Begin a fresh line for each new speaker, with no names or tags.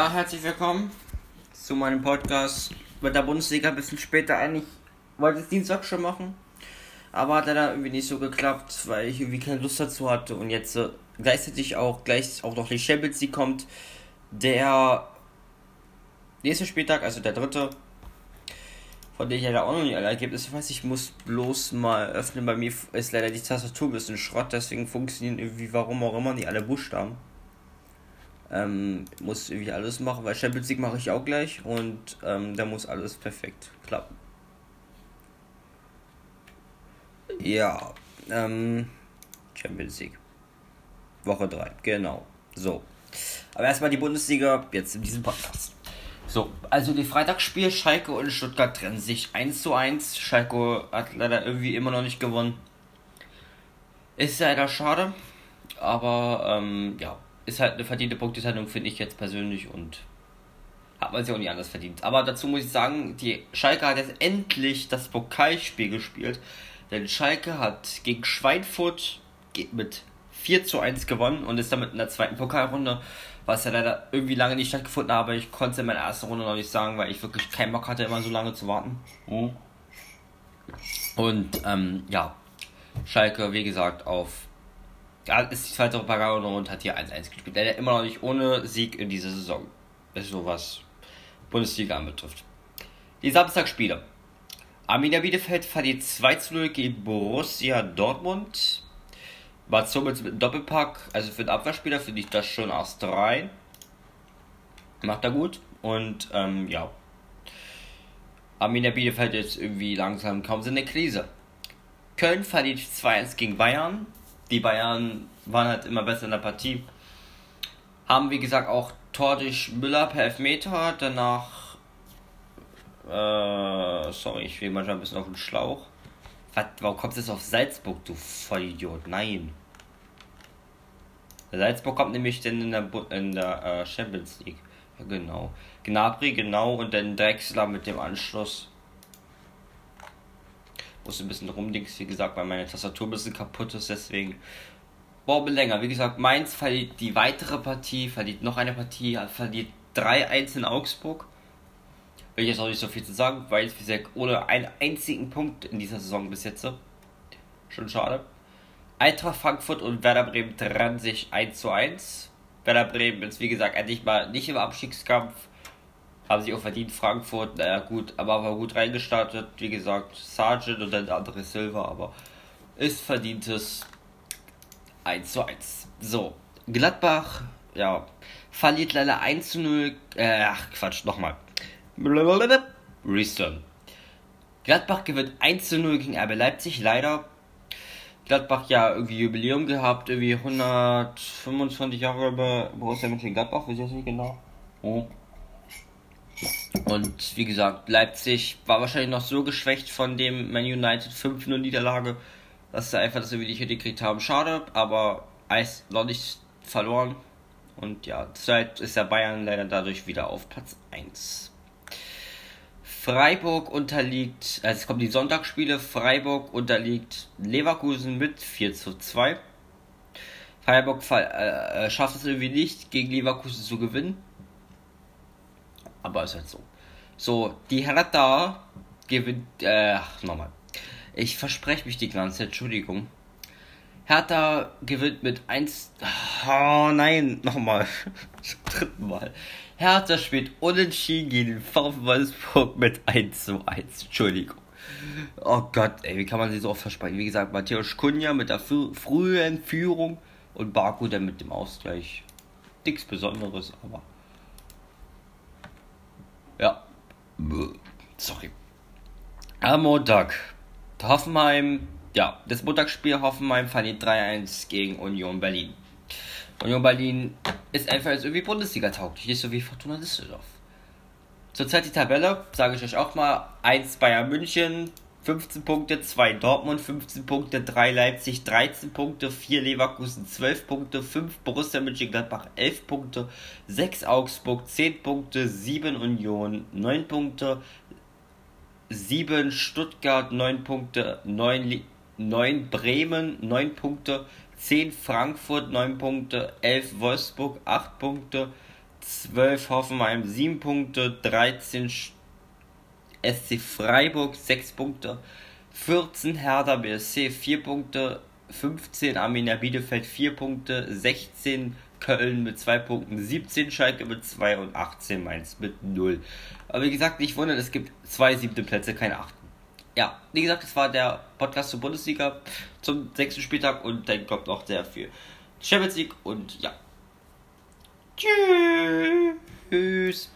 Ja, herzlich willkommen zu meinem Podcast mit der Bundesliga. Ein bisschen später eigentlich wollte es Dienstag schon machen, aber hat leider irgendwie nicht so geklappt, weil ich irgendwie keine Lust dazu hatte und jetzt äh, gleichzeitig auch gleich auch noch die Champions League kommt. Der nächste Spieltag, also der dritte, von dem ich leider auch noch nicht alle Ergebnisse weiß. Ich muss bloß mal öffnen. Bei mir ist leider die Tastatur ein bisschen Schrott, deswegen funktionieren irgendwie, warum auch immer, nicht alle Buchstaben. Ähm, muss irgendwie alles machen, weil Champions League mache ich auch gleich und ähm, da muss alles perfekt klappen. Ja, ähm, Champions League. Woche 3, genau. So. Aber erstmal die Bundesliga, jetzt in diesem Podcast. So, also die Freitagsspiel, Schalke und Stuttgart trennen sich 1 zu 1. Schalke hat leider irgendwie immer noch nicht gewonnen. Ist leider schade, aber ähm, ja, ist halt eine verdiente Punkteteilung, finde ich jetzt persönlich und hat man sich auch nicht anders verdient. Aber dazu muss ich sagen, die Schalke hat jetzt endlich das Pokalspiel gespielt, denn Schalke hat gegen Schweinfurt mit 4 zu 1 gewonnen und ist damit in der zweiten Pokalrunde was ja leider irgendwie lange nicht stattgefunden hat, aber ich konnte es in meiner ersten Runde noch nicht sagen, weil ich wirklich keinen Bock hatte, immer so lange zu warten. Mhm. Und ähm, ja, Schalke, wie gesagt, auf ist die zweite Runde und hat hier 1-1 gespielt. Leider immer noch nicht ohne Sieg in dieser Saison. Das ist so was Bundesliga anbetrifft. Die Samstagsspiele. Arminia Bielefeld verliert 2 0 gegen Borussia Dortmund. Mats Hummels mit einem Doppelpack, also für den Abwehrspieler finde ich das schon erst rein. Macht er gut. Und ähm, ja. Arminia Bielefeld jetzt irgendwie langsam kaum so eine Krise. Köln verliert 2-1 gegen Bayern. Die Bayern waren halt immer besser in der Partie. Haben wie gesagt auch Tor durch Müller per Elfmeter. Danach. Äh, sorry, ich will manchmal ein bisschen auf den Schlauch. Was, warum kommst du jetzt auf Salzburg, du Vollidiot? Nein. Salzburg kommt nämlich dann in der, in der äh, Champions League. Ja, genau. Gnabry, genau, und dann Drexler mit dem Anschluss. Muss ein bisschen rumdings, wie gesagt, weil meine Tastatur ein bisschen kaputt ist, deswegen. Boah, länger. Wie gesagt, Mainz verliert die weitere Partie, verliert noch eine Partie, verliert 3-1 in Augsburg. Will ich jetzt auch nicht so viel zu sagen, weil es wie ohne einen einzigen Punkt in dieser Saison bis jetzt. Schon schade. Eintracht Frankfurt und Werder Bremen trennen sich 1 zu 1. Werder Bremen ist wie gesagt endlich mal nicht im Abstiegskampf. Haben sich auch verdient. Frankfurt, naja gut, aber war gut reingestartet. Wie gesagt, Sargent und dann der andere Silver, aber ist verdientes 1 zu 1. So, Gladbach, ja, verliert leider 1 zu 0. Äh, ach Quatsch, nochmal. Restore. Gladbach gewinnt 1 zu 0 gegen RB Leipzig. Leider Gladbach ja irgendwie Jubiläum gehabt, irgendwie 125 Jahre über Borussia Mönchengladbach, weiß ich jetzt nicht genau. Oh. Und wie gesagt, Leipzig war wahrscheinlich noch so geschwächt von dem Man United 5-0 Niederlage, dass sie einfach das irgendwie nicht hingekriegt haben. Schade, aber Eis noch nicht verloren. Und ja, zurzeit ist der Bayern leider dadurch wieder auf Platz 1. Freiburg unterliegt, also es kommen die Sonntagsspiele, Freiburg unterliegt Leverkusen mit 4 zu 2. Freiburg äh, äh, schafft es irgendwie nicht, gegen Leverkusen zu gewinnen. Aber ist halt so. So, die Hertha gewinnt, äh, nochmal. Ich verspreche mich die ganze Zeit, Entschuldigung. Hertha gewinnt mit 1. Oh nein, nochmal. Dritten Mal. Hertha spielt unentschieden gegen VfB Wolfsburg mit 1 zu 1. Entschuldigung. Oh Gott, ey, wie kann man sich so oft versprechen? Wie gesagt, Matthäus Kunja mit der frühen Führung und Baku dann mit dem Ausgleich. Nichts Besonderes, aber. Ja. Sorry. Am Montag. Hoffenheim. Ja, das Montagsspiel Hoffenheim verliert 3-1 gegen Union Berlin. Union Berlin ist einfach jetzt irgendwie Bundesliga tauglich, nicht so wie Fortuna Düsseldorf. Zurzeit die Tabelle, sage ich euch auch mal, 1 Bayern München, 15 Punkte, 2 Dortmund, 15 Punkte, 3 Leipzig, 13 Punkte, 4 Leverkusen, 12 Punkte, 5 Borussia Mönchengladbach, 11 Punkte, 6 Augsburg, 10 Punkte, 7 Union, 9 Punkte, 7 Stuttgart, 9 Punkte, 9, 9 Bremen, 9 Punkte, 10 Frankfurt 9 Punkte, 11 Wolfsburg 8 Punkte, 12 Hoffenheim 7 Punkte, 13 SC Freiburg 6 Punkte, 14 Hertha BSC 4 Punkte, 15 Arminia Bielefeld 4 Punkte, 16 Köln mit 2 Punkten, 17 Schalke mit 2 und 18 Mainz mit 0. Aber wie gesagt, nicht wundern, es gibt zwei siebte Plätze, keine achten. Ja, wie gesagt, das war der Podcast zur Bundesliga zum sechsten Spieltag und dann kommt noch der für Champions League und ja. Tschüss.